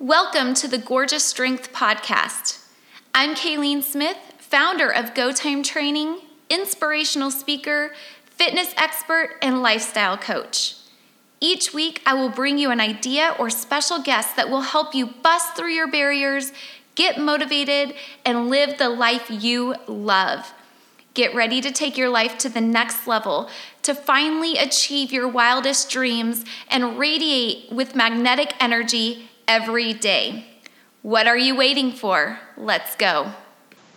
Welcome to the Gorgeous Strength Podcast. I'm Kayleen Smith, founder of Go Time Training, inspirational speaker, fitness expert, and lifestyle coach. Each week, I will bring you an idea or special guest that will help you bust through your barriers, get motivated, and live the life you love. Get ready to take your life to the next level, to finally achieve your wildest dreams and radiate with magnetic energy every day. What are you waiting for? Let's go.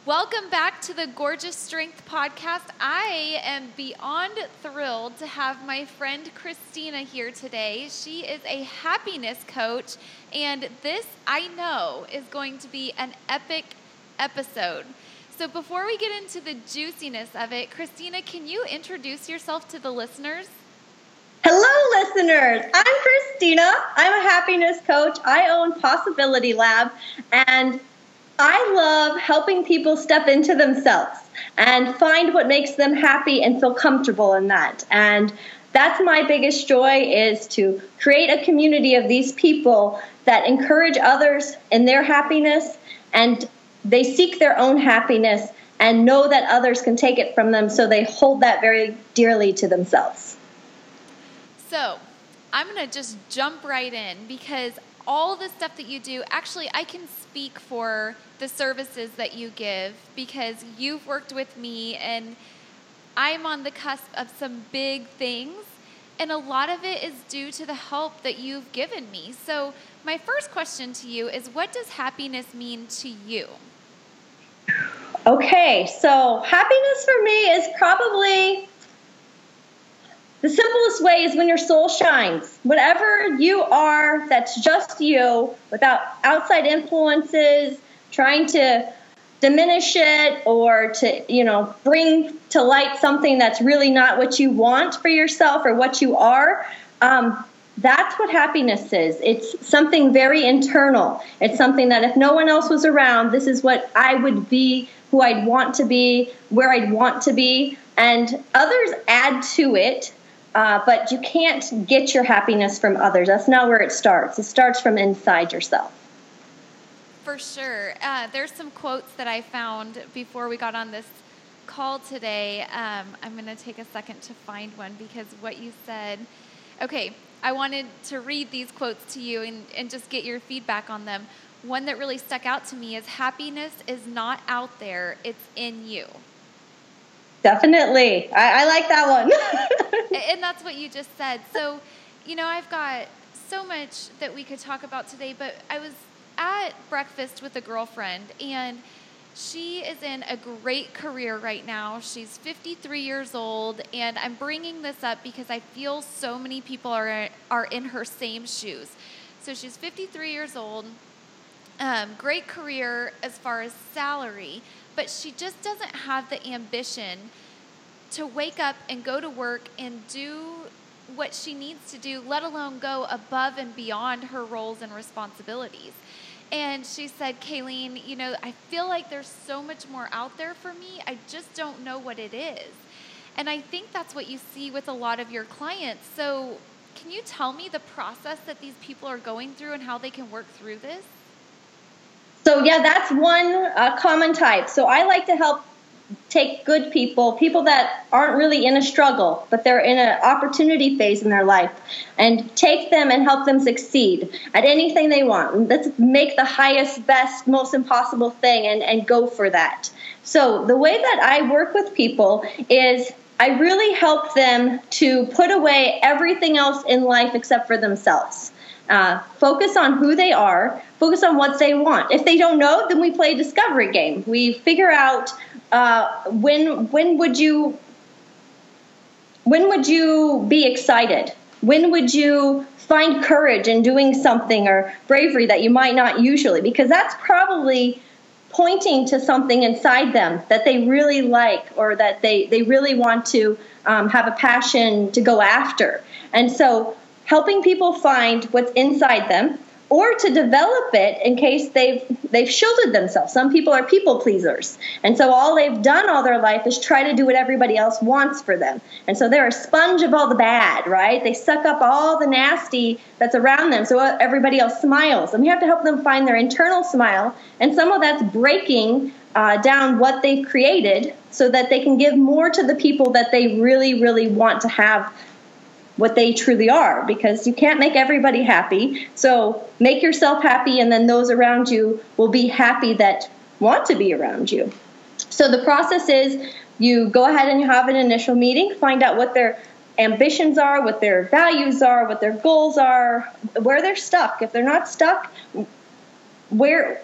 Welcome back to the Gorgeous Strength Podcast. I am beyond thrilled to have my friend Christina here today. She is a happiness coach, and this, I know, is going to be an epic episode. So, before we get into the juiciness of it, Christina, can you introduce yourself to the listeners? Hello, listeners. I'm Christina. I'm a happiness coach. I own Possibility Lab, and I love helping people step into themselves and find what makes them happy and feel comfortable in that. And that's my biggest joy is to create a community of these people that encourage others in their happiness and they seek their own happiness and know that others can take it from them so they hold that very dearly to themselves. So I'm going to just jump right in because all the stuff that you do, actually, I can speak for the services that you give because you've worked with me and I'm on the cusp of some big things. And a lot of it is due to the help that you've given me. So, my first question to you is what does happiness mean to you? Okay, so happiness for me is probably the simplest way is when your soul shines. Whatever you are, that's just you, without outside influences, trying to diminish it or to, you know, bring to light something that's really not what you want for yourself or what you are. Um, that's what happiness is. It's something very internal. It's something that if no one else was around, this is what I would be, who I'd want to be, where I'd want to be. And others add to it uh, but you can't get your happiness from others. That's not where it starts. It starts from inside yourself. For sure. Uh, there's some quotes that I found before we got on this call today. Um, I'm going to take a second to find one because what you said. Okay, I wanted to read these quotes to you and, and just get your feedback on them. One that really stuck out to me is happiness is not out there, it's in you. Definitely. I, I like that one. and that's what you just said. So, you know, I've got so much that we could talk about today, but I was at breakfast with a girlfriend and she is in a great career right now. She's 53 years old, and I'm bringing this up because I feel so many people are are in her same shoes. So she's 53 years old, um, great career as far as salary, but she just doesn't have the ambition to wake up and go to work and do what she needs to do, let alone go above and beyond her roles and responsibilities. And she said, Kayleen, you know, I feel like there's so much more out there for me. I just don't know what it is. And I think that's what you see with a lot of your clients. So, can you tell me the process that these people are going through and how they can work through this? So yeah, that's one uh, common type. So I like to help take good people, people that aren't really in a struggle, but they're in an opportunity phase in their life, and take them and help them succeed at anything they want. Let's make the highest, best, most impossible thing and, and go for that. So the way that I work with people is I really help them to put away everything else in life except for themselves. Uh, focus on who they are, focus on what they want. If they don't know, then we play a discovery game. We figure out uh, when when would you when would you be excited? When would you find courage in doing something or bravery that you might not usually? Because that's probably pointing to something inside them that they really like or that they, they really want to um, have a passion to go after. And so helping people find what's inside them or to develop it in case they've they've shielded themselves. Some people are people pleasers. And so all they've done all their life is try to do what everybody else wants for them. And so they're a sponge of all the bad, right? They suck up all the nasty that's around them so everybody else smiles. And we have to help them find their internal smile. And some of that's breaking uh, down what they've created so that they can give more to the people that they really, really want to have what they truly are because you can't make everybody happy. So make yourself happy, and then those around you will be happy that want to be around you. So the process is you go ahead and you have an initial meeting, find out what their ambitions are, what their values are, what their goals are, where they're stuck. If they're not stuck, where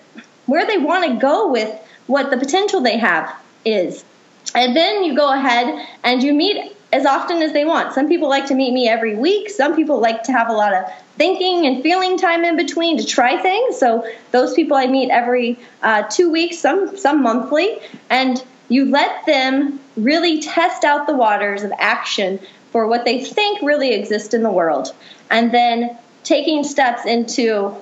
where they want to go with what the potential they have is. And then you go ahead and you meet as often as they want. Some people like to meet me every week. Some people like to have a lot of thinking and feeling time in between to try things. So those people I meet every uh, two weeks, some some monthly, and you let them really test out the waters of action for what they think really exists in the world, and then taking steps into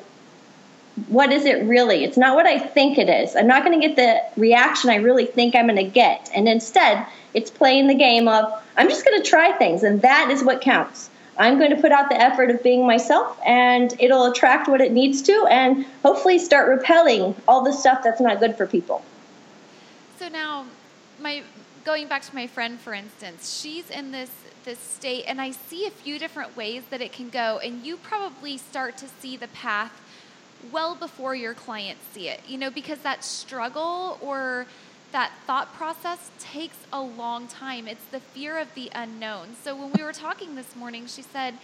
what is it really? It's not what I think it is. I'm not going to get the reaction I really think I'm going to get. And instead, it's playing the game of I'm just going to try things, and that is what counts. I'm going to put out the effort of being myself, and it'll attract what it needs to, and hopefully start repelling all the stuff that's not good for people. So now, my going back to my friend, for instance, she's in this this state, and I see a few different ways that it can go, and you probably start to see the path well before your clients see it. You know, because that struggle or that thought process takes a long time. It's the fear of the unknown. So when we were talking this morning, she said,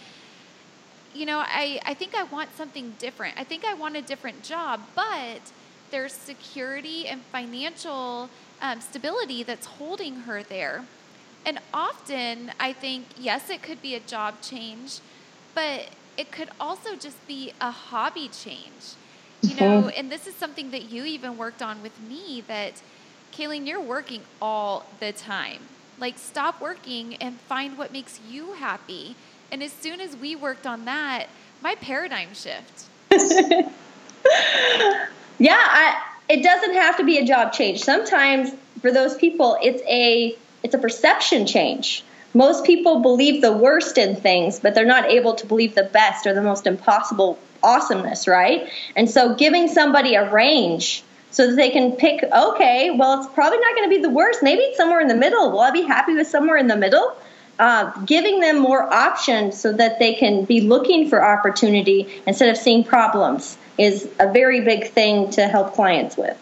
you know, I, I think I want something different. I think I want a different job, but there's security and financial um, stability that's holding her there. And often I think, yes, it could be a job change, but it could also just be a hobby change. You know, and this is something that you even worked on with me that Kayleen, you're working all the time. Like, stop working and find what makes you happy. And as soon as we worked on that, my paradigm shift. yeah, I, it doesn't have to be a job change. Sometimes for those people, it's a it's a perception change. Most people believe the worst in things, but they're not able to believe the best or the most impossible awesomeness, right? And so giving somebody a range so that they can pick, okay, well, it's probably not going to be the worst. Maybe it's somewhere in the middle. Will I be happy with somewhere in the middle? Uh, giving them more options so that they can be looking for opportunity instead of seeing problems is a very big thing to help clients with.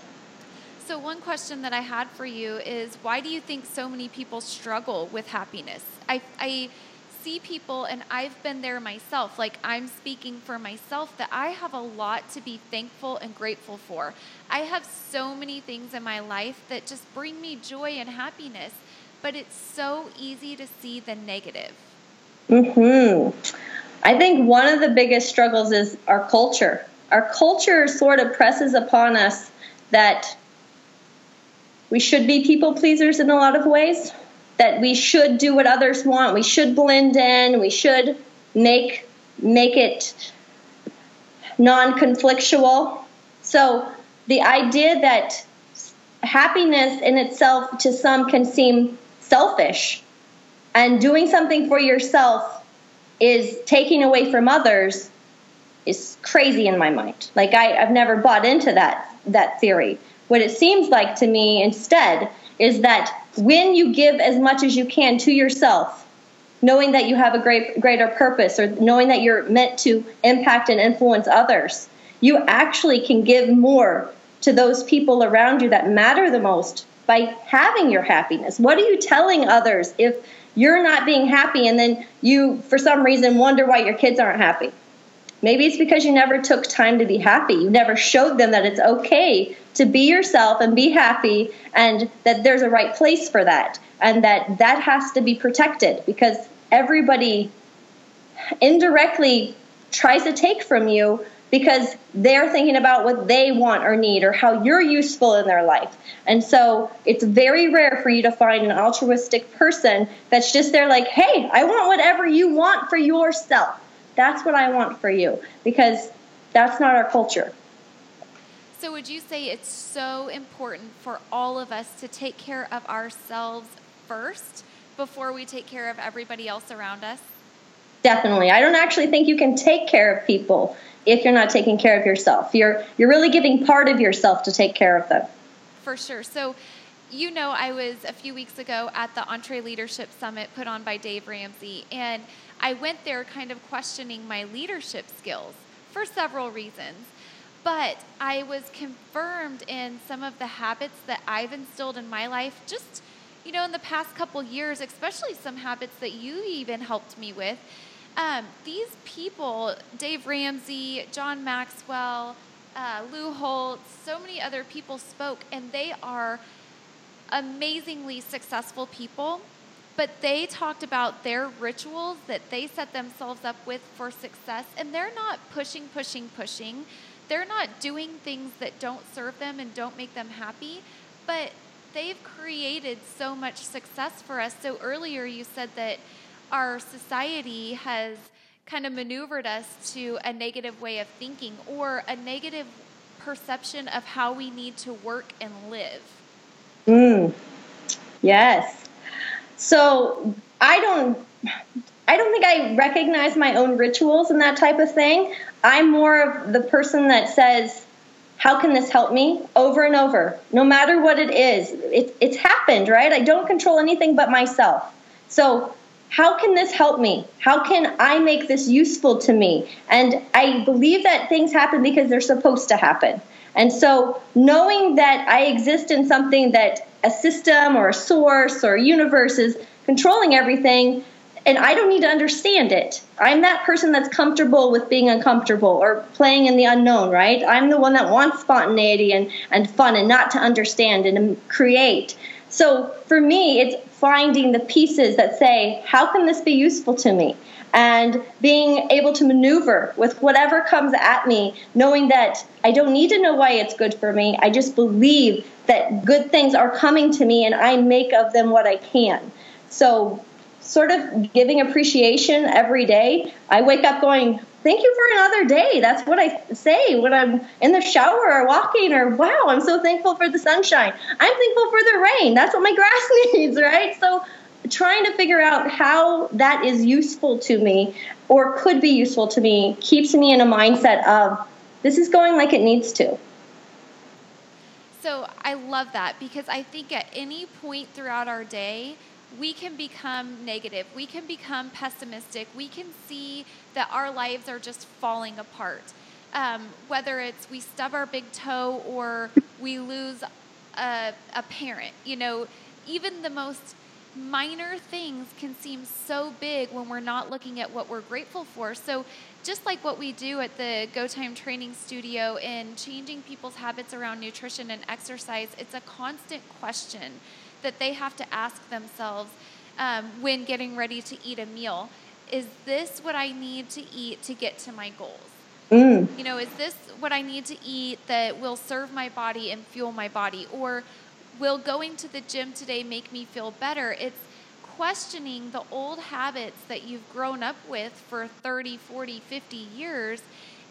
So, one question that I had for you is why do you think so many people struggle with happiness? I, I see people, and I've been there myself, like I'm speaking for myself, that I have a lot to be thankful and grateful for. I have so many things in my life that just bring me joy and happiness, but it's so easy to see the negative. Mm-hmm. I think one of the biggest struggles is our culture. Our culture sort of presses upon us that we should be people pleasers in a lot of ways that we should do what others want. We should blend in. We should make make it non-conflictual. So the idea that happiness in itself to some can seem selfish and doing something for yourself is taking away from others is crazy in my mind. Like I, I've never bought into that that theory. What it seems like to me instead is that when you give as much as you can to yourself, knowing that you have a great greater purpose or knowing that you're meant to impact and influence others, you actually can give more to those people around you that matter the most by having your happiness. What are you telling others if you're not being happy and then you for some reason wonder why your kids aren't happy? Maybe it's because you never took time to be happy. You never showed them that it's okay to be yourself and be happy and that there's a right place for that and that that has to be protected because everybody indirectly tries to take from you because they're thinking about what they want or need or how you're useful in their life. And so it's very rare for you to find an altruistic person that's just there like, hey, I want whatever you want for yourself. That's what I want for you. Because that's not our culture. So, would you say it's so important for all of us to take care of ourselves first before we take care of everybody else around us? Definitely. I don't actually think you can take care of people if you're not taking care of yourself. You're you're really giving part of yourself to take care of them. For sure. So you know, I was a few weeks ago at the EntreLeadership Summit put on by Dave Ramsey, and I went there kind of questioning my leadership skills for several reasons. But I was confirmed in some of the habits that I've instilled in my life just, you know, in the past couple years, especially some habits that you even helped me with um, these people, Dave Ramsey, John Maxwell, uh, Lou Holtz, so many other people spoke, and they are amazingly successful people. But they talked about their rituals that they set themselves up with for success, and they're not pushing, pushing, pushing. They're not doing things that don't serve them and don't make them happy, but they've created so much success for us. So earlier you said that our society has kind of maneuvered us to a negative way of thinking or a negative perception of how we need to work and live. Mm. Yes. So I don't I don't think I recognize my own rituals and that type of thing. I'm more of the person that says, how can this help me over and over no matter what it is it, it's happened right i don't control anything but myself so how can this help me? How can I make this useful to me? And I believe that things happen because they're supposed to happen. And so, knowing that I exist in something that a system or a source or a universe is controlling everything, and I don't need to understand it. I'm that person that's comfortable with being uncomfortable or playing in the unknown, right? I'm the one that wants spontaneity and, and fun and not to understand and create. So for me, it's finding the pieces that say, how can this be useful to me? And being able to maneuver with whatever comes at me, knowing that I don't need to know why it's good for me. I just believe that good things are coming to me and I make of them what I can. So, sort of giving appreciation every day. I wake up going, thank you for another day. That's what I say when I'm in the shower or walking or wow, I'm so thankful for the sunshine. I'm thankful for the rain. That's what my grass needs, right? So trying to figure out how that is useful to me or could be useful to me keeps me in a mindset of this is going like it needs to. So I love that because I think at any point throughout our day, we can become negative. We can become pessimistic. We can see that our lives are just falling apart. Um, whether it's we stub our big toe or we lose a, a parent, you know, even the most minor things can seem so big when we're not looking at what we're grateful for. So, just like what we do at the Go Time Training Studio in changing people's habits around nutrition and exercise, it's a constant question that they have to ask themselves um, when getting ready to eat a meal. Is this what I need to eat to get to my goals? Mm. You know, is this what I need to eat that will serve my body and fuel my body? Or will going to the gym today make me feel better? It's questioning the old habits that you've grown up with for 30, 40, 50 years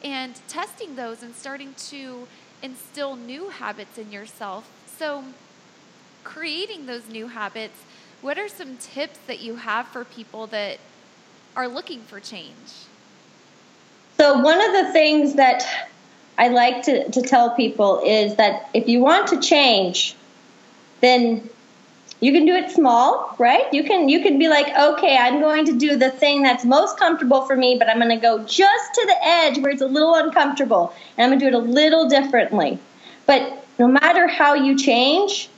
and testing those and starting to instill new habits in yourself. So, creating those new habits, what are some tips that you have for people that are looking for change? So, one of the things that I like to, to tell people is that if you want to change, then you can do it small, right? You can you can be like, okay, I'm going to do the thing that's most comfortable for me, but I'm going to go just to the edge where it's a little uncomfortable, and I'm going to do it a little differently. But no matter how you change,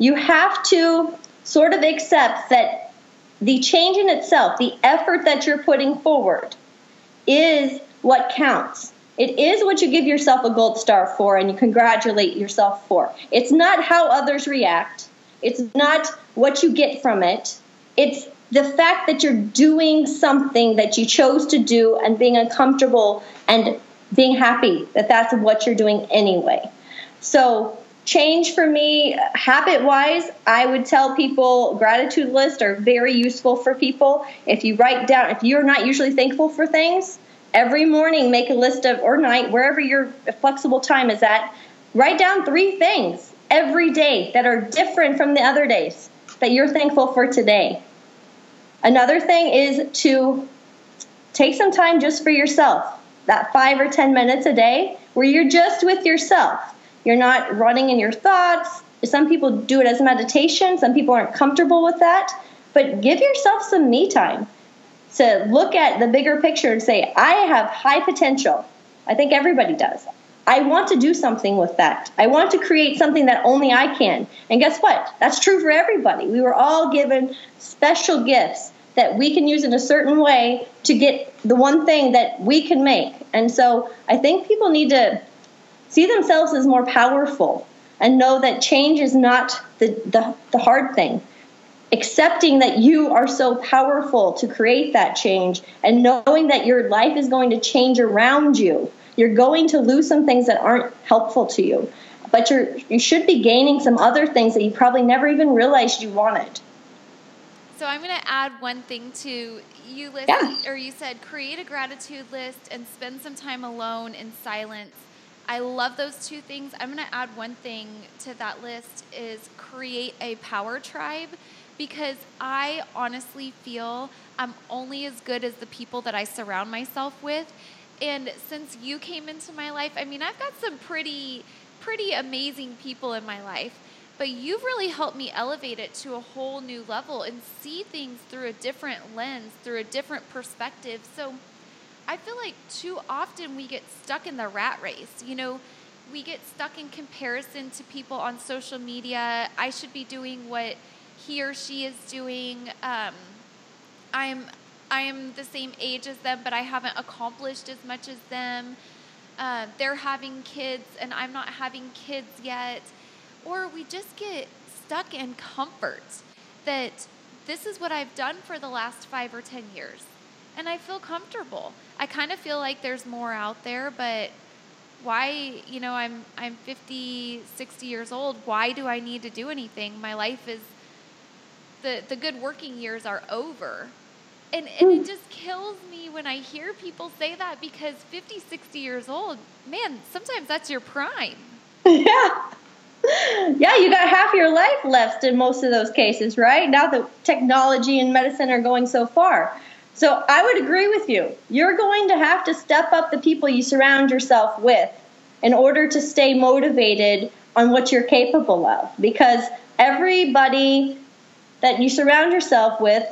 you have to sort of accept that the change in itself, the effort that you're putting forward, is what counts. It is what you give yourself a gold star for and you congratulate yourself for. It's not how others react, it's not what you get from it. It's the fact that you're doing something that you chose to do and being uncomfortable and being happy that that's what you're doing anyway. So change for me habit wise i would tell people gratitude lists are very useful for people if you write down if you're not usually thankful for things every morning make a list of, or night, wherever your flexible time is at, write down three things every day that are different from the other days that you're thankful for today. Another thing is to take some time just for yourself, that five or 10 minutes a day where you're just with yourself. You're not running in your thoughts. Some people do it as meditation, some people aren't comfortable with that, but give yourself some me time to look at the bigger picture and say, I have high potential. I think everybody does. I want to do something with that. I want to create something that only I can. And guess what? That's true for everybody. We were all given special gifts that we can use in a certain way to get the one thing that we can make. And so I think people need to see themselves as more powerful and know that change is not the, the, the hard thing. Accepting that you are so powerful to create that change and knowing that your life is going to change around you. You're going to lose some things that aren't helpful to you but you're you should be gaining some other things that you probably never even realized you wanted. So i'm going to add one thing to you list yeah. or you said create a gratitude list and spend some time alone in silence I love those two things. I'm going to add one thing to that list is create a power tribe because I honestly feel I'm only as good as the people that I surround myself with. And since you came into my life, I mean, I've got some pretty, pretty amazing people in my life, but you've really helped me elevate it to a whole new level and see things through a different lens, through a different perspective. So I feel like too often we get stuck in the rat race. You know, we get stuck in comparison to people on social media. I should be doing what he or she is doing. Um, I'm I am the same age as them, but I haven't accomplished as much as them. Uh, they're having kids, and I'm not having kids yet. Or we just get stuck in comfort that this is what I've done for the last five or 10 years. And I feel comfortable. I kind of feel like there's more out there, but why, you know, I'm, I'm 50, 60 years old. Why do I need to do anything? My life is the, the good working years are over. And, and it just kills me when I hear people say that because 50, 60 years old, man, sometimes that's your prime. Yeah. Yeah, you got half your life left in most of those cases, right? Now that technology and medicine are going so far. So I would agree with you. You're going to have to step up the people you surround yourself with in order to stay motivated on what you're capable of because everybody that you surround yourself with,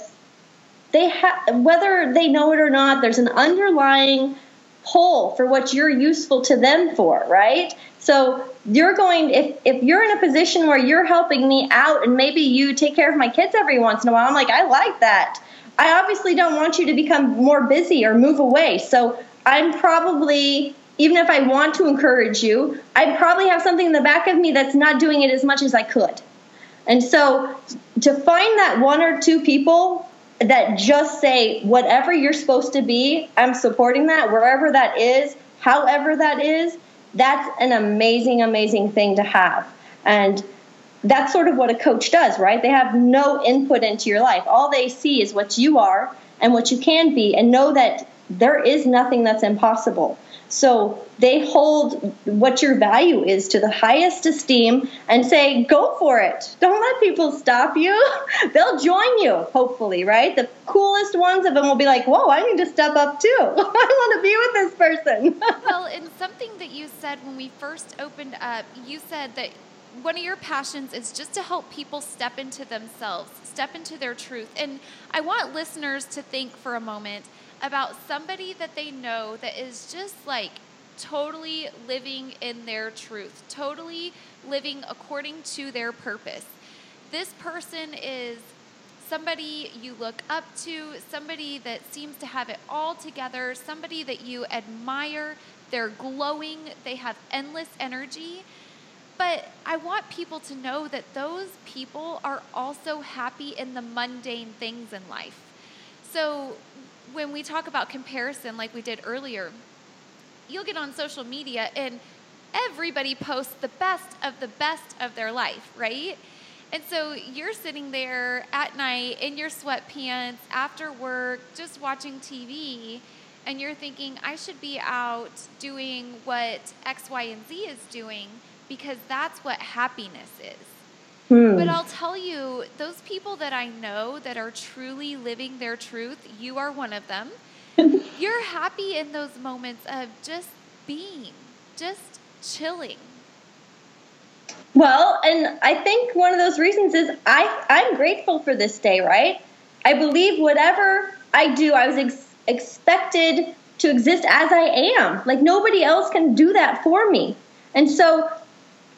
they have whether they know it or not, there's an underlying pull for what you're useful to them for, right? So you're going if if you're in a position where you're helping me out and maybe you take care of my kids every once in a while, I'm like, I like that. I obviously don't want you to become more busy or move away. So I'm probably even if I want to encourage you, I probably have something in the back of me that's not doing it as much as I could. And so to find that one or two people that just say, whatever you're supposed to be, I'm supporting that, wherever that is, however that is, that's an amazing, amazing thing to have. And that's sort of what a coach does, right? They have no input into your life. All they see is what you are and what you can be, and know that there is nothing that's impossible. So they hold what your value is to the highest esteem and say, go for it. Don't let people stop you. They'll join you, hopefully, right? The coolest ones of them will be like, whoa, I need to step up too. I want to be with this person. well, and something that you said when we first opened up, you said that one of your passions is just to help people step into themselves, step into their truth. And I want listeners to think for a moment about somebody that they know that is just like totally living in their truth, totally living according to their purpose. This person is somebody you look up to, somebody that seems to have it all together, somebody that you admire. They're glowing, they have endless energy. But I want people to know that those people are also happy in the mundane things in life. So when we talk about comparison, like we did earlier, you'll get on social media and everybody posts the best of the best of their life, right? And so you're sitting there at night in your sweatpants after work, just watching TV, and you're thinking, I should be out doing what X, Y, and Z is doing because that's what happiness is. Hmm. But I'll tell you, those people that I know that are truly living their truth, you are one of them. You're happy in those moments of just being, just chilling. Well, and I think one of those reasons is I I'm grateful for this day, right? I believe whatever I do, I was ex- expected to exist as I am. Like nobody else can do that for me. And so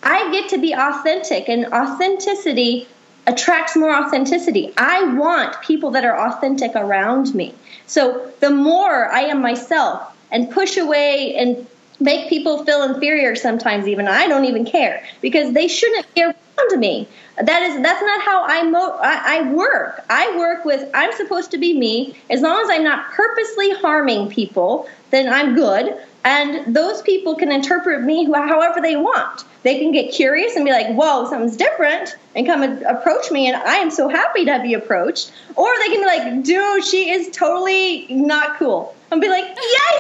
I get to be authentic, and authenticity attracts more authenticity. I want people that are authentic around me. So the more I am myself and push away and make people feel inferior sometimes even I don't even care because they shouldn't be around me. That is that's not how I mo I, I work. I work with I'm supposed to be me. As long as I'm not purposely harming people, then I'm good. And those people can interpret me however they want. They can get curious and be like, whoa, something's different, and come and approach me, and I am so happy to be approached. Or they can be like, dude, she is totally not cool. And be like, yeah,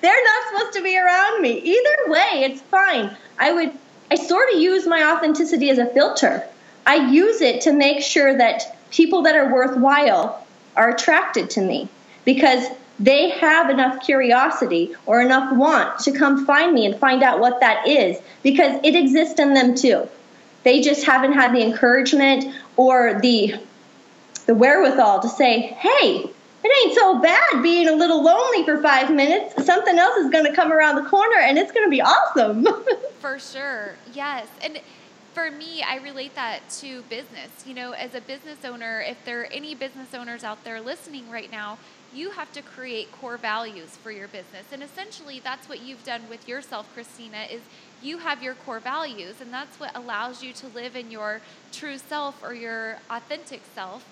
they're not supposed to be around me. Either way, it's fine. I would, I sort of use my authenticity as a filter. I use it to make sure that people that are worthwhile are attracted to me because they have enough curiosity or enough want to come find me and find out what that is because it exists in them too. They just haven't had the encouragement or the the wherewithal to say, "Hey, it ain't so bad being a little lonely for 5 minutes. Something else is going to come around the corner and it's going to be awesome." for sure. Yes. And for me, I relate that to business. You know, as a business owner, if there are any business owners out there listening right now, you have to create core values for your business. And essentially that's what you've done with yourself, Christina, is you have your core values and that's what allows you to live in your true self or your authentic self.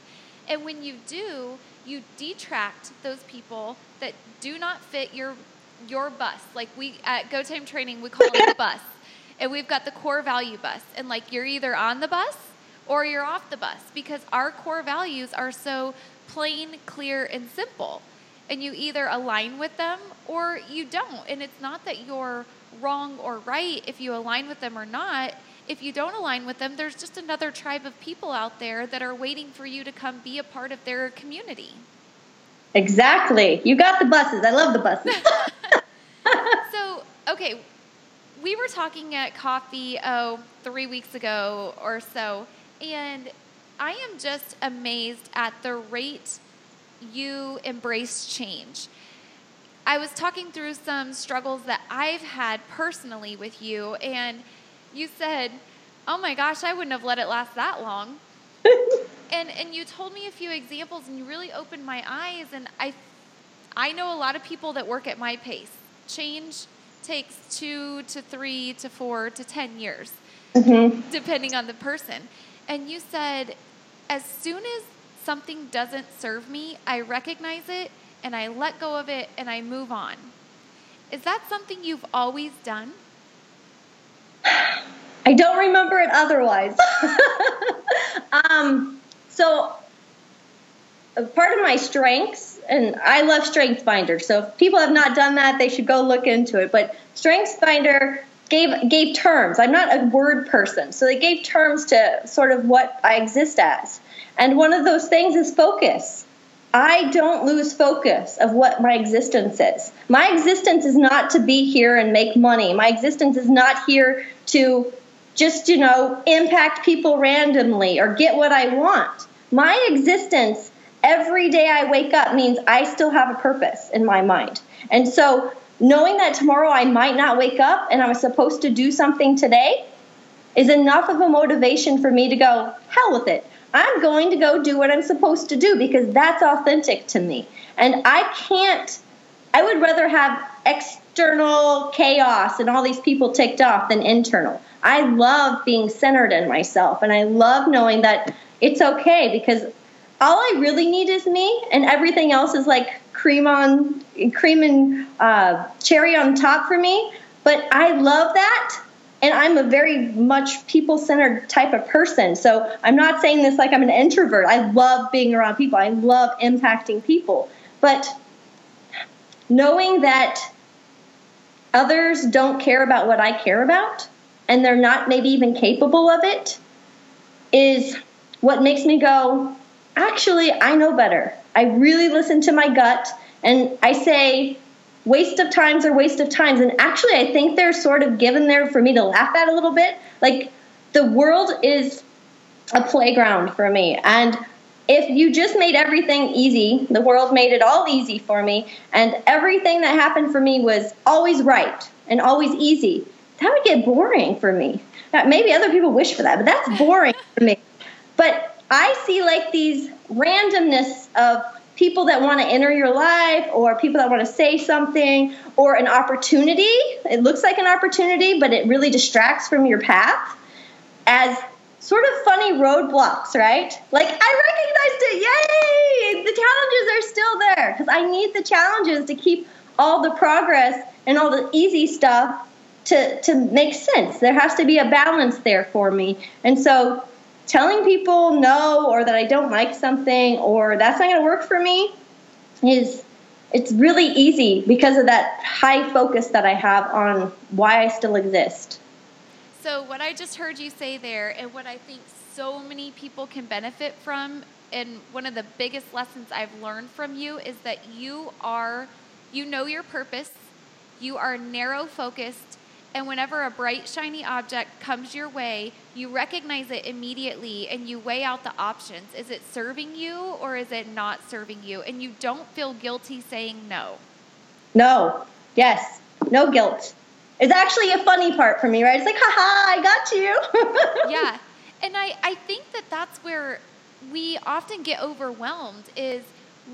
And when you do, you detract those people that do not fit your your bus. Like we at Go Time Training, we call it the bus. And we've got the core value bus. And like you're either on the bus or you're off the bus because our core values are so plain, clear, and simple. And you either align with them or you don't. And it's not that you're wrong or right if you align with them or not. If you don't align with them, there's just another tribe of people out there that are waiting for you to come be a part of their community. Exactly. You got the buses. I love the buses. so, okay, we were talking at coffee, oh, three weeks ago or so, and I am just amazed at the rate you embrace change. I was talking through some struggles that I've had personally with you, and you said, Oh my gosh, I wouldn't have let it last that long. and and you told me a few examples and you really opened my eyes and I I know a lot of people that work at my pace. Change takes 2 to 3 to 4 to 10 years. Mm-hmm. Depending on the person. And you said as soon as something doesn't serve me, I recognize it and I let go of it and I move on. Is that something you've always done? I don't remember it otherwise. um, so, part of my strengths, and I love StrengthsFinder. So, if people have not done that, they should go look into it. But StrengthsFinder gave gave terms. I'm not a word person, so they gave terms to sort of what I exist as. And one of those things is focus. I don't lose focus of what my existence is. My existence is not to be here and make money. My existence is not here to just, you know, impact people randomly or get what I want. My existence every day I wake up means I still have a purpose in my mind. And so knowing that tomorrow I might not wake up and I'm supposed to do something today is enough of a motivation for me to go, hell with it. I'm going to go do what I'm supposed to do because that's authentic to me. And I can't, I would rather have external chaos and all these people ticked off than internal. I love being centered in myself and I love knowing that it's okay because all I really need is me and everything else is like cream on cream and uh, cherry on top for me. But I love that. And I'm a very much people centered type of person. So I'm not saying this like I'm an introvert. I love being around people, I love impacting people. But knowing that others don't care about what I care about and they're not maybe even capable of it is what makes me go, actually, I know better. I really listen to my gut and I say, waste of times are waste of times. And actually, I think they're sort of given there for me to laugh at a little bit. Like, the world is a playground for me. And if you just made everything easy, the world made it all easy for me, and everything that happened for me was always right and always easy, that would get boring for me. Now, maybe other people wish for that, but that's boring for me. But I see like these randomness of people that want to enter your life or people that want to say something or an opportunity. It looks like an opportunity, but it really distracts from your path as sort of funny roadblocks, right? Like I recognized it. Yay! The challenges are still there because I need the challenges to keep all the progress and all the easy stuff to to make sense. There has to be a balance there for me. And so telling people no or that I don't like something or that's not going to work for me is it's really easy because of that high focus that I have on why I still exist. So, what I just heard you say there, and what I think so many people can benefit from, and one of the biggest lessons I've learned from you is that you are, you know your purpose, you are narrow focused, and whenever a bright, shiny object comes your way, you recognize it immediately and you weigh out the options. Is it serving you or is it not serving you? And you don't feel guilty saying no. No, yes, no guilt. It's actually a funny part for me, right? It's like, haha, I got you. yeah. And I, I think that that's where we often get overwhelmed is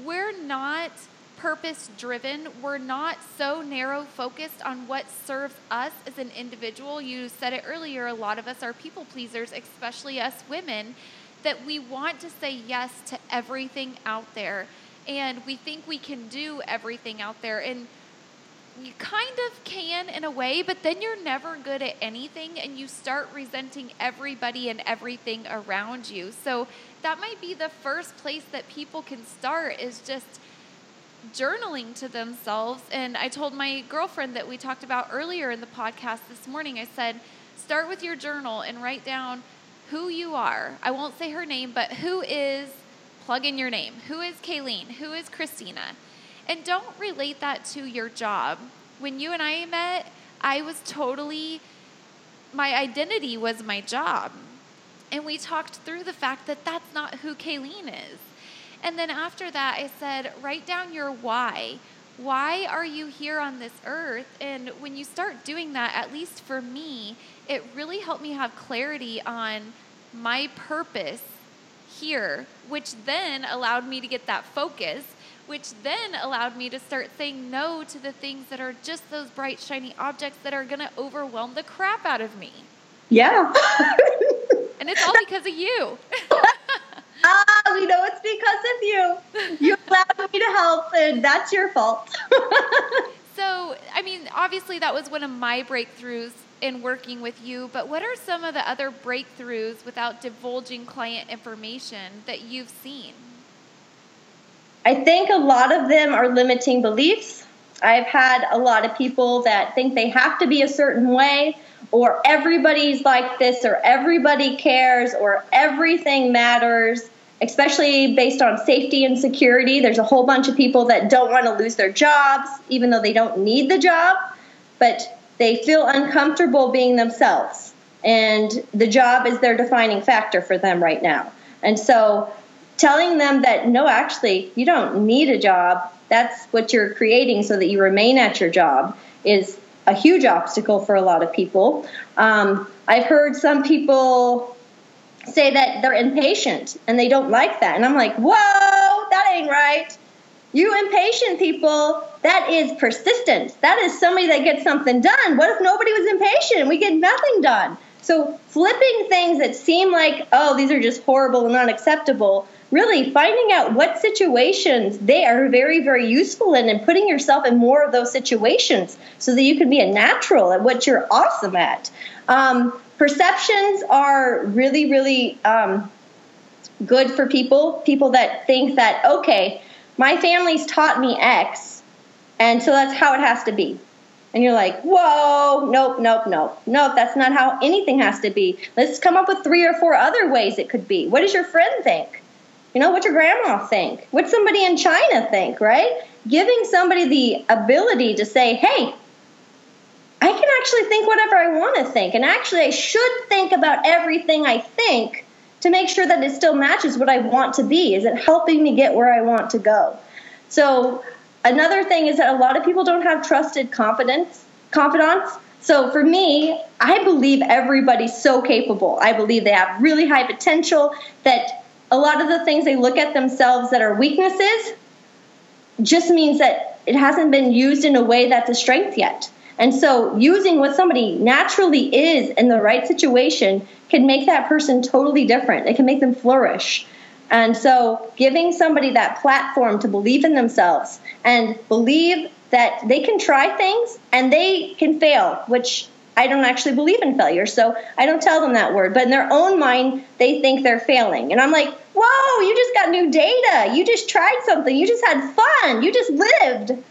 we're not purpose driven. We're not so narrow focused on what serves us as an individual. You said it earlier, a lot of us are people pleasers, especially us women, that we want to say yes to everything out there. And we think we can do everything out there. And you kind of can in a way, but then you're never good at anything and you start resenting everybody and everything around you. So that might be the first place that people can start is just journaling to themselves. And I told my girlfriend that we talked about earlier in the podcast this morning, I said, start with your journal and write down who you are. I won't say her name, but who is, plug in your name. Who is Kayleen? Who is Christina? And don't relate that to your job. When you and I met, I was totally, my identity was my job. And we talked through the fact that that's not who Kayleen is. And then after that, I said, write down your why. Why are you here on this earth? And when you start doing that, at least for me, it really helped me have clarity on my purpose here, which then allowed me to get that focus which then allowed me to start saying no to the things that are just those bright, shiny objects that are going to overwhelm the crap out of me. Yeah. and it's all because of you. ah, we know it's because of you. You allowed me to help, and that's your fault. so, I mean, obviously, that was one of my breakthroughs in working with you, but what are some of the other breakthroughs without divulging client information that you've seen? I think a lot of them are limiting beliefs. I've had a lot of people that think they have to be a certain way, or everybody's like this, or everybody cares, or everything matters, especially based on safety and security. There's a whole bunch of people that don't want to lose their jobs, even though they don't need the job, but they feel uncomfortable being themselves. And the job is their defining factor for them right now. And so telling them that no, actually, you don't need a job. That's what you're creating so that you remain at your job is a huge obstacle for a lot of people. Um, I've heard some people say that they're impatient and they don't like that. And I'm like, whoa, that ain't right. You impatient people, that is persistence. That is somebody that gets something done. What if nobody was impatient and we get nothing done? So flipping things that seem like, oh, these are just horrible and unacceptable really finding out what situations they are very, very useful in and putting yourself in more of those situations so that you can be a natural at what you're awesome at. Um, perceptions are really, really um, good for people, people that think that, okay, my family's taught me X, And so that's how it has to be. And you're like, whoa, nope, nope, nope, nope, that's not how anything has to be. Let's come up with three or four other ways it could be. What does your friend think? You know, what's your grandma think? What's somebody in China think, right? Giving somebody the ability to say, hey, I can actually think whatever I want to think. And actually, I should think about everything I think to make sure that it still matches what I want to be. Is it helping me get where I want to go? So Another thing is that a lot of people don't have trusted confidence, confidants. So for me, I believe everybody's so capable. I believe they have really high potential that a lot of the things they look at themselves that are weaknesses just means that it hasn't been used in a way that's a strength yet. And so using what somebody naturally is in the right situation can make that person totally different. It can make them flourish. And so giving somebody that platform to believe in themselves and believe that they can try things and they can fail, which I don't actually believe in failure. So I don't tell them that word. But in their own mind, they think they're failing. And I'm like, whoa, you just got new data. You just tried something. You just had fun. You just lived.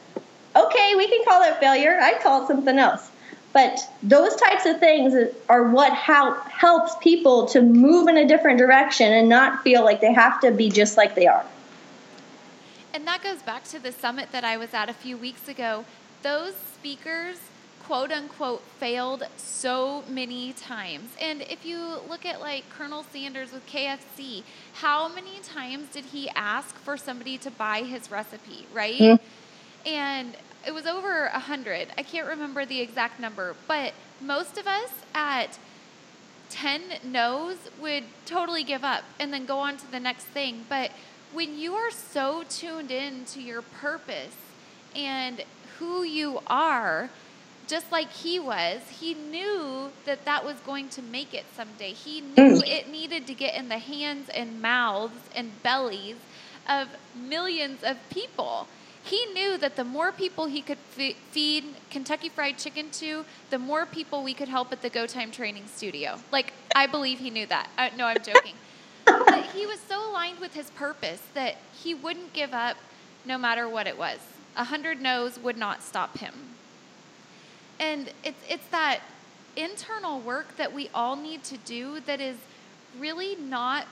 Okay, we can call it failure. I call it something else. But those types of things are what how, helps people to move in a different direction and not feel like they have to be just like they are. And that goes back to the summit that I was at a few weeks ago. Those speakers, quote unquote, failed so many times. And if you look at like Colonel Sanders with KFC, how many times did he ask for somebody to buy his recipe, right? Mm-hmm. And it was over a hundred. I can't remember the exact number, but most of us at 10 no's would totally give up and then go on to the next thing. But when you are so tuned in to your purpose and who you are, just like he was, he knew that that was going to make it someday. He knew mm. it needed to get in the hands and mouths and bellies of millions of people he knew that the more people he could f- feed Kentucky Fried Chicken to, the more people we could help at the Go Time Training Studio. Like, I believe he knew that. Uh, no, I'm joking. but he was so aligned with his purpose that he wouldn't give up no matter what it was. A hundred no's would not stop him. And it's, it's that internal work that we all need to do that is really not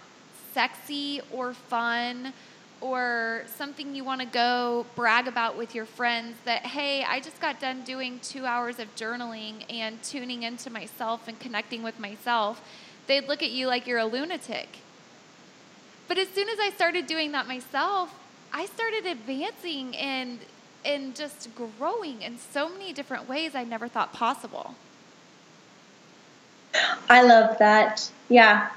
sexy or fun or something you want to go brag about with your friends that, hey, I just got done doing two hours of journaling and tuning into myself and connecting with myself, they'd look at you like you're a lunatic. But as soon as I started doing that myself, I started advancing and and just growing in so many different ways I never thought possible. I love that. Yeah.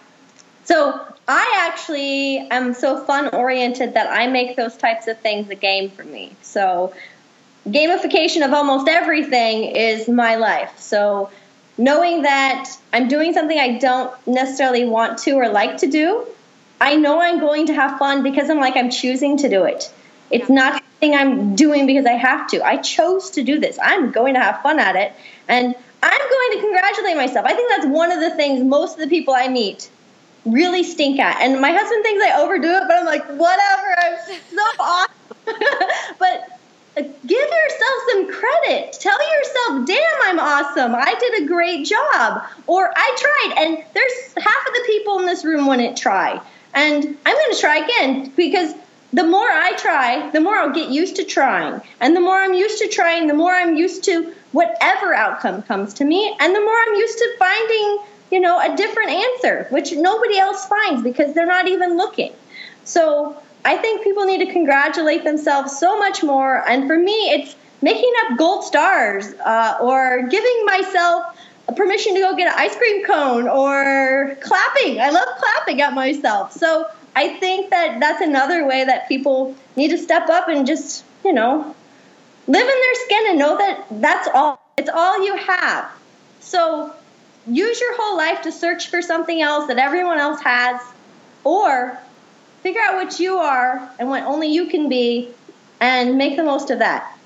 So I actually am so fun oriented that I make those types of things a game for me. So gamification of almost everything is my life. So knowing that I'm doing something I don't necessarily want to or like to do, I know I'm going to have fun because I'm like I'm choosing to do it. It's not something I'm doing because I have to. I chose to do this. I'm going to have fun at it and I'm going to congratulate myself. I think that's one of the things most of the people I meet really stink at. And my husband thinks I overdo it, but I'm like, whatever, I'm so awesome. but uh, give yourself some credit. Tell yourself, damn, I'm awesome. I did a great job. Or I tried. And there's half of the people in this room wouldn't try. And I'm going to try again because the more I try, the more I'll get used to trying. And the more I'm used to trying, the more I'm used to whatever outcome comes to me. And the more I'm used to finding you know, a different answer, which nobody else finds because they're not even looking. So I think people need to congratulate themselves so much more. And for me, it's making up gold stars uh, or giving myself permission to go get an ice cream cone or clapping. I love clapping at myself. So I think that that's another way that people need to step up and just, you know, live in their skin and know that that's all. It's all you have. So use your whole life to search for something else that everyone else has, or figure out what you are and what only you can be and make the most of that.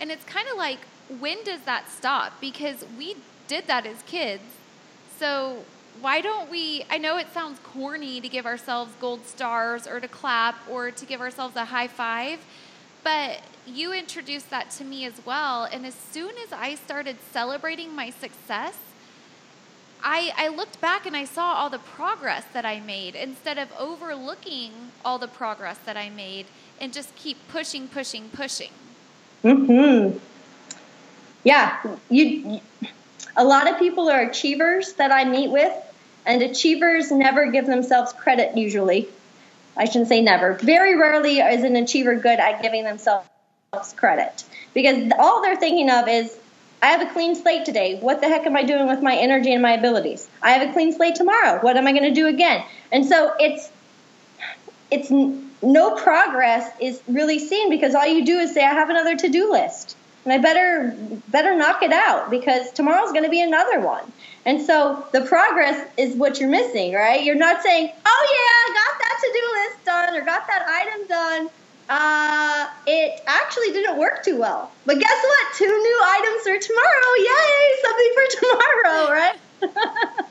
And it's kind of like, when does that stop? Because we did that as kids. So why don't we? I know it sounds corny to give ourselves gold stars or to clap or to give ourselves a high five, but you introduced that to me as well. And as soon as I started celebrating my success, I, I looked back and I saw all the progress that I made instead of overlooking all the progress that I made and just keep pushing, pushing, pushing. Mm-hmm. Yeah. You. A lot of people are achievers that I meet with, and achievers never give themselves credit. Usually, I shouldn't say never. Very rarely is an achiever good at giving themselves credit because all they're thinking of is I have a clean slate today. What the heck am I doing with my energy and my abilities? I have a clean slate tomorrow. What am I going to do again? And so it's it's no progress is really seen because all you do is say I have another to-do list. And I better better knock it out because tomorrow's going to be another one. And so the progress is what you're missing, right? You're not saying, "Oh yeah, I got that to-do list done or got that item done." Uh, it actually didn't work too well. But guess what? Two new items for tomorrow. Yay! Something for tomorrow, right?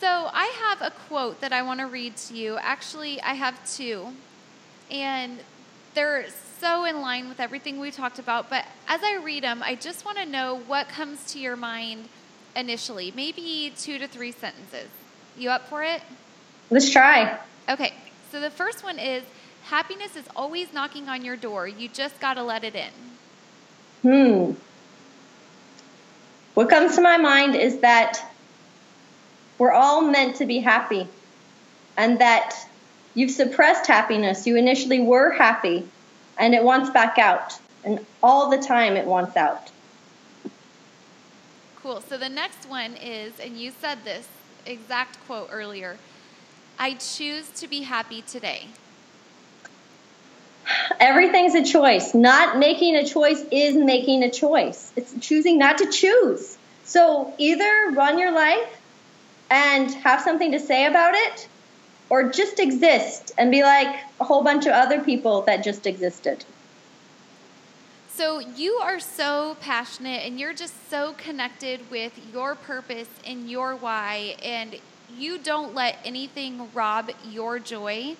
so I have a quote that I want to read to you. Actually, I have two. And they're so in line with everything we talked about. But as I read them, I just want to know what comes to your mind initially. Maybe two to three sentences. You up for it? Let's try. Okay. So the first one is Happiness is always knocking on your door. You just got to let it in. Hmm. What comes to my mind is that we're all meant to be happy and that you've suppressed happiness. You initially were happy and it wants back out. And all the time it wants out. Cool. So the next one is, and you said this exact quote earlier I choose to be happy today. Everything's a choice. Not making a choice is making a choice. It's choosing not to choose. So either run your life and have something to say about it, or just exist and be like a whole bunch of other people that just existed. So you are so passionate and you're just so connected with your purpose and your why, and you don't let anything rob your joy.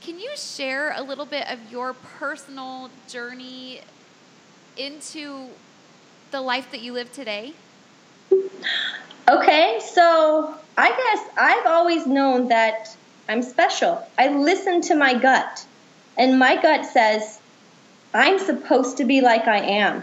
Can you share a little bit of your personal journey into the life that you live today? Okay, so I guess I've always known that I'm special. I listen to my gut, and my gut says, I'm supposed to be like I am.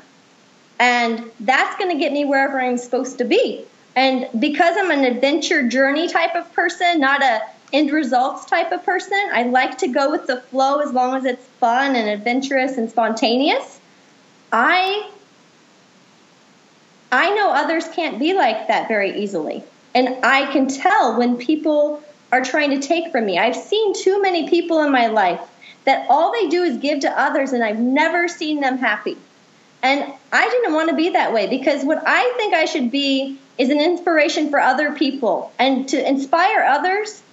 And that's going to get me wherever I'm supposed to be. And because I'm an adventure journey type of person, not a end results type of person. I like to go with the flow as long as it's fun and adventurous and spontaneous. I I know others can't be like that very easily. And I can tell when people are trying to take from me. I've seen too many people in my life that all they do is give to others and I've never seen them happy. And I didn't want to be that way because what I think I should be is an inspiration for other people and to inspire others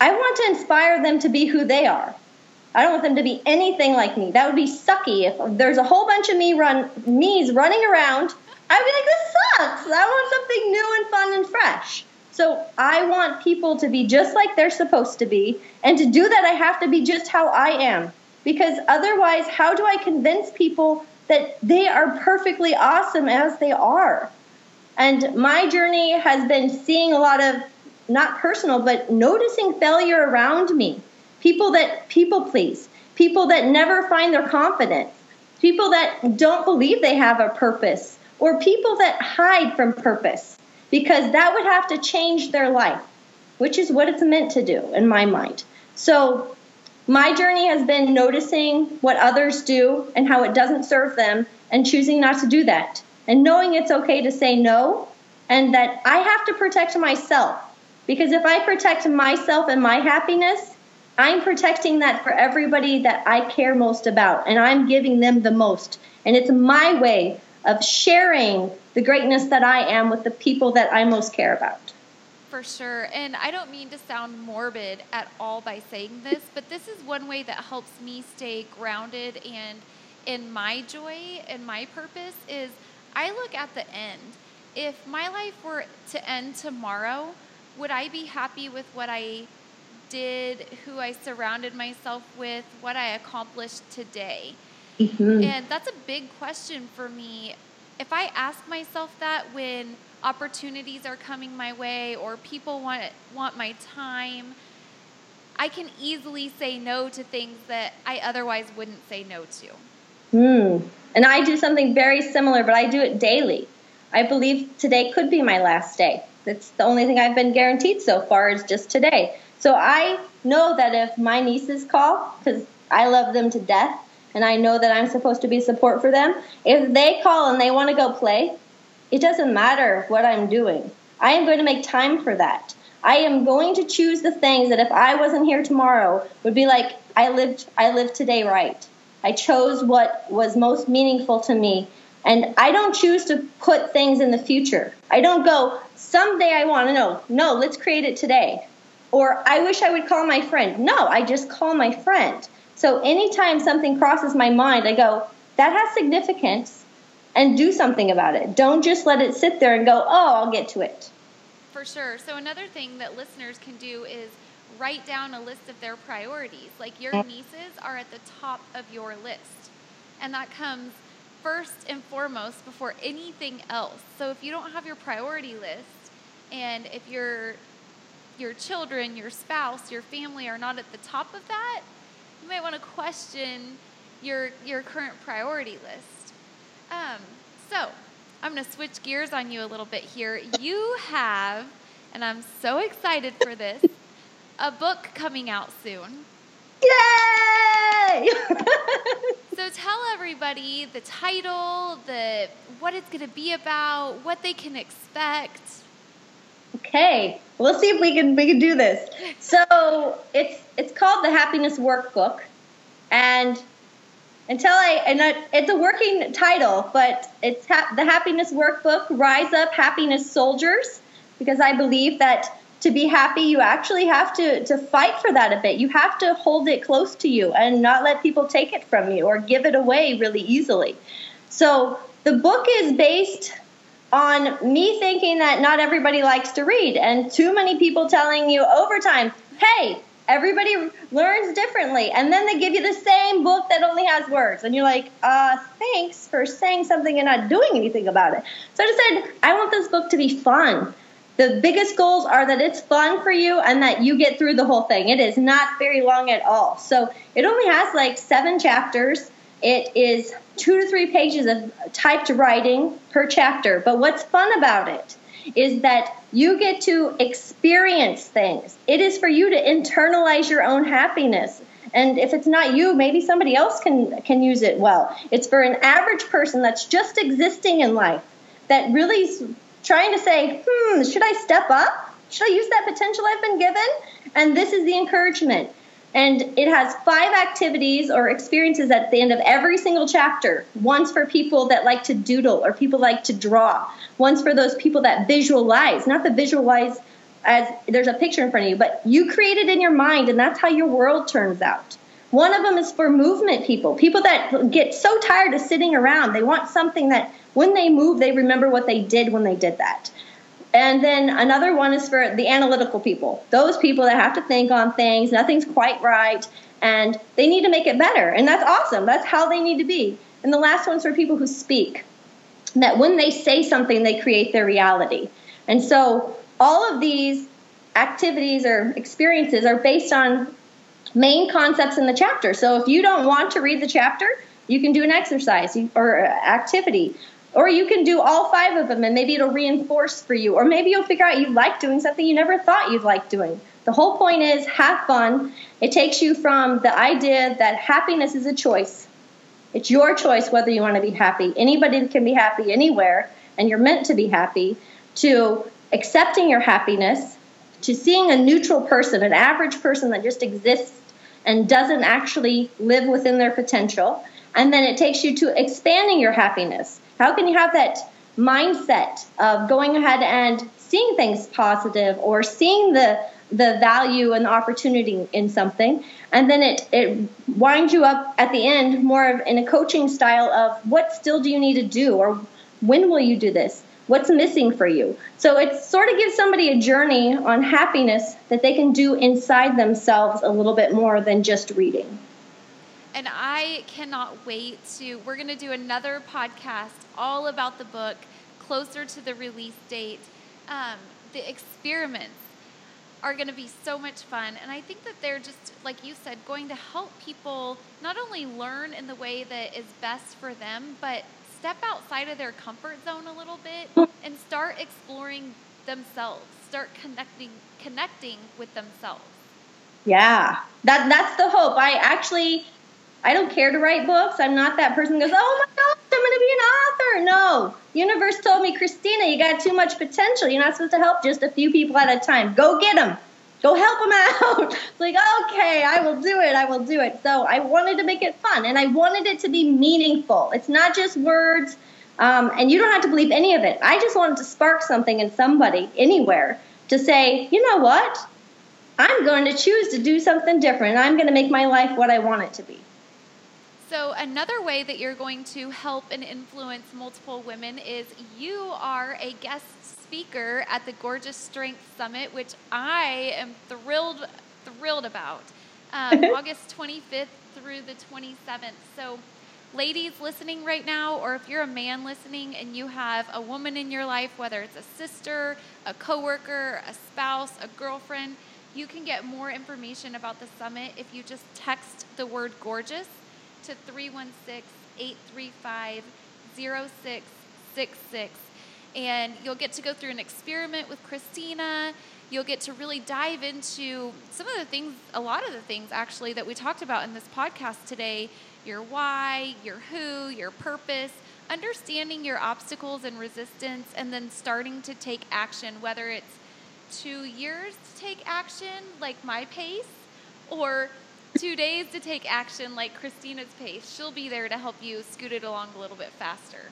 I want to inspire them to be who they are. I don't want them to be anything like me. That would be sucky. If there's a whole bunch of me run me's running around, I'd be like, this sucks. I want something new and fun and fresh. So I want people to be just like they're supposed to be. And to do that, I have to be just how I am. Because otherwise, how do I convince people that they are perfectly awesome as they are? And my journey has been seeing a lot of not personal, but noticing failure around me. People that people please, people that never find their confidence, people that don't believe they have a purpose, or people that hide from purpose because that would have to change their life, which is what it's meant to do in my mind. So, my journey has been noticing what others do and how it doesn't serve them and choosing not to do that. And knowing it's okay to say no and that I have to protect myself because if I protect myself and my happiness, I'm protecting that for everybody that I care most about, and I'm giving them the most. And it's my way of sharing the greatness that I am with the people that I most care about. For sure. And I don't mean to sound morbid at all by saying this, but this is one way that helps me stay grounded and in my joy and my purpose is I look at the end. If my life were to end tomorrow, would I be happy with what I did, who I surrounded myself with, what I accomplished today? Mm-hmm. And that's a big question for me. If I ask myself that when opportunities are coming my way or people want want my time, I can easily say no to things that I otherwise wouldn't say no to. Hmm. And I do something very similar, but I do it daily. I believe today could be my last day. That's the only thing I've been guaranteed so far is just today. So I know that if my nieces call, because I love them to death, and I know that I'm supposed to be support for them, if they call and they want to go play, it doesn't matter what I'm doing. I am going to make time for that. I am going to choose the things that if I wasn't here tomorrow would be like I lived I lived today right. I chose what was most meaningful to me and I don't choose to put things in the future. I don't go someday I want to know. No, let's create it today. Or I wish I would call my friend. No, I just call my friend. So anytime something crosses my mind, I go, that has significance and do something about it. Don't just let it sit there and go, oh, I'll get to it. For sure. So another thing that listeners can do is write down a list of their priorities. Like your nieces are at the top of your list. And that comes first and foremost before anything else. So if you don't have your priority list and if your your children, your spouse, your family are not at the top of that, you might want to question your your current priority list. Um, so I'm going to switch gears on you a little bit here. You have, and I'm so excited for this, a book coming out soon. Yay! so tell everybody the title, the what it's going to be about, what they can expect. Okay, we'll see if we can we can do this. So it's it's called the Happiness Workbook, and until I and it's a working title, but it's ha- the Happiness Workbook: Rise Up, Happiness Soldiers, because I believe that to be happy, you actually have to to fight for that a bit. You have to hold it close to you and not let people take it from you or give it away really easily. So the book is based on me thinking that not everybody likes to read and too many people telling you over time, hey, everybody learns differently. And then they give you the same book that only has words. And you're like, uh, thanks for saying something and not doing anything about it. So I just said, I want this book to be fun. The biggest goals are that it's fun for you and that you get through the whole thing. It is not very long at all. So it only has like seven chapters. It is two to three pages of typed writing per chapter. But what's fun about it is that you get to experience things. It is for you to internalize your own happiness. And if it's not you, maybe somebody else can can use it well. It's for an average person that's just existing in life that really trying to say, "Hmm, should I step up? Should I use that potential I've been given?" And this is the encouragement. And it has five activities or experiences at the end of every single chapter. One's for people that like to doodle or people like to draw. One's for those people that visualize, not the visualize as there's a picture in front of you, but you create it in your mind and that's how your world turns out. One of them is for movement people, people that get so tired of sitting around. They want something that when they move, they remember what they did when they did that. And then another one is for the analytical people. Those people that have to think on things, nothing's quite right, and they need to make it better. And that's awesome. That's how they need to be. And the last one's for people who speak. That when they say something, they create their reality. And so all of these activities or experiences are based on main concepts in the chapter. So if you don't want to read the chapter, you can do an exercise or activity or you can do all five of them and maybe it'll reinforce for you. Or maybe you'll figure out you like doing something you never thought you'd like doing. The whole point is have fun. It takes you from the idea that happiness is a choice. It's your choice whether you want to be happy. Anybody can be happy anywhere, and you're meant to be happy, to accepting your happiness, to seeing a neutral person, an average person that just exists and doesn't actually live within their potential. And then it takes you to expanding your happiness how can you have that mindset of going ahead and seeing things positive or seeing the the value and the opportunity in something? And then it it winds you up at the end more of in a coaching style of what still do you need to do? Or when will you do this? What's missing for you? So it sort of gives somebody a journey on happiness that they can do inside themselves a little bit more than just reading and I cannot wait to. We're going to do another podcast all about the book closer to the release date. Um, the experiments are going to be so much fun. And I think that they're just, like you said, going to help people not only learn in the way that is best for them, but step outside of their comfort zone a little bit and start exploring themselves, start connecting connecting with themselves. Yeah. That that's the hope. I actually I don't care to write books. I'm not that person goes, "Oh my gosh, I'm going to be an author." No. Universe told me, "Christina, you got too much potential. You're not supposed to help just a few people at a time. Go get them." Go help them out. it's like, okay, I will do it. I will do it. So I wanted to make it fun and I wanted it to be meaningful. It's not just words. Um, and you don't have to believe any of it. I just wanted to spark something in somebody, anywhere, to say, you know what? I'm going to choose to do something different. I'm going to make my life what I want it to be. So, another way that you're going to help and influence multiple women is you are a guest speaker at the Gorgeous Strength Summit, which I am thrilled thrilled about. Um, August 25th through the 27th. So, ladies listening right now, or if you're a man listening and you have a woman in your life, whether it's a sister, a coworker, a spouse, a girlfriend, you can get more information about the summit if you just text the word gorgeous to 316 835 0666. And you'll get to go through an experiment with Christina. You'll get to really dive into some of the things, a lot of the things actually, that we talked about in this podcast today your why, your who, your purpose, understanding your obstacles and resistance, and then starting to take action, whether it's two years to take action, like my pace, or two days to take action like Christina's pace. She'll be there to help you scoot it along a little bit faster.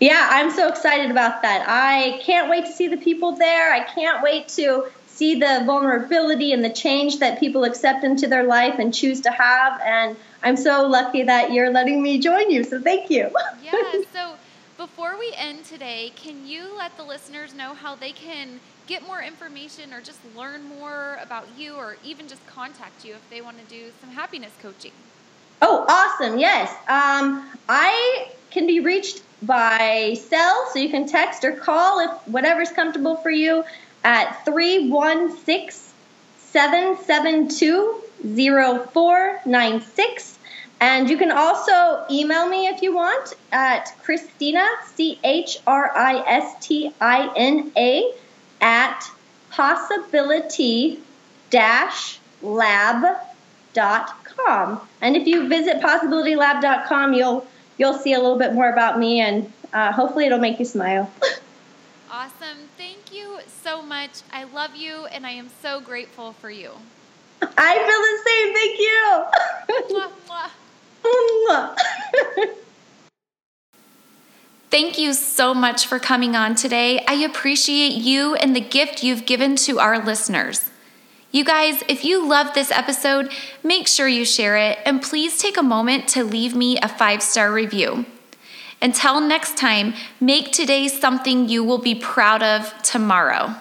Yeah, I'm so excited about that. I can't wait to see the people there. I can't wait to see the vulnerability and the change that people accept into their life and choose to have. And I'm so lucky that you're letting me join you. So thank you. yeah. So before we end today, can you let the listeners know how they can get more information or just learn more about you or even just contact you if they want to do some happiness coaching? Oh, awesome. Yes. Um, I can be reached by cell, so you can text or call if whatever's comfortable for you at 316 772 0496. And you can also email me if you want at Christina, C H R I S T I N A, at possibility lab.com. And if you visit possibilitylab.com, you'll you'll see a little bit more about me, and uh, hopefully, it'll make you smile. awesome. Thank you so much. I love you, and I am so grateful for you. I feel the same. Thank you. Mwah, mwah. Thank you so much for coming on today. I appreciate you and the gift you've given to our listeners. You guys, if you love this episode, make sure you share it and please take a moment to leave me a five star review. Until next time, make today something you will be proud of tomorrow.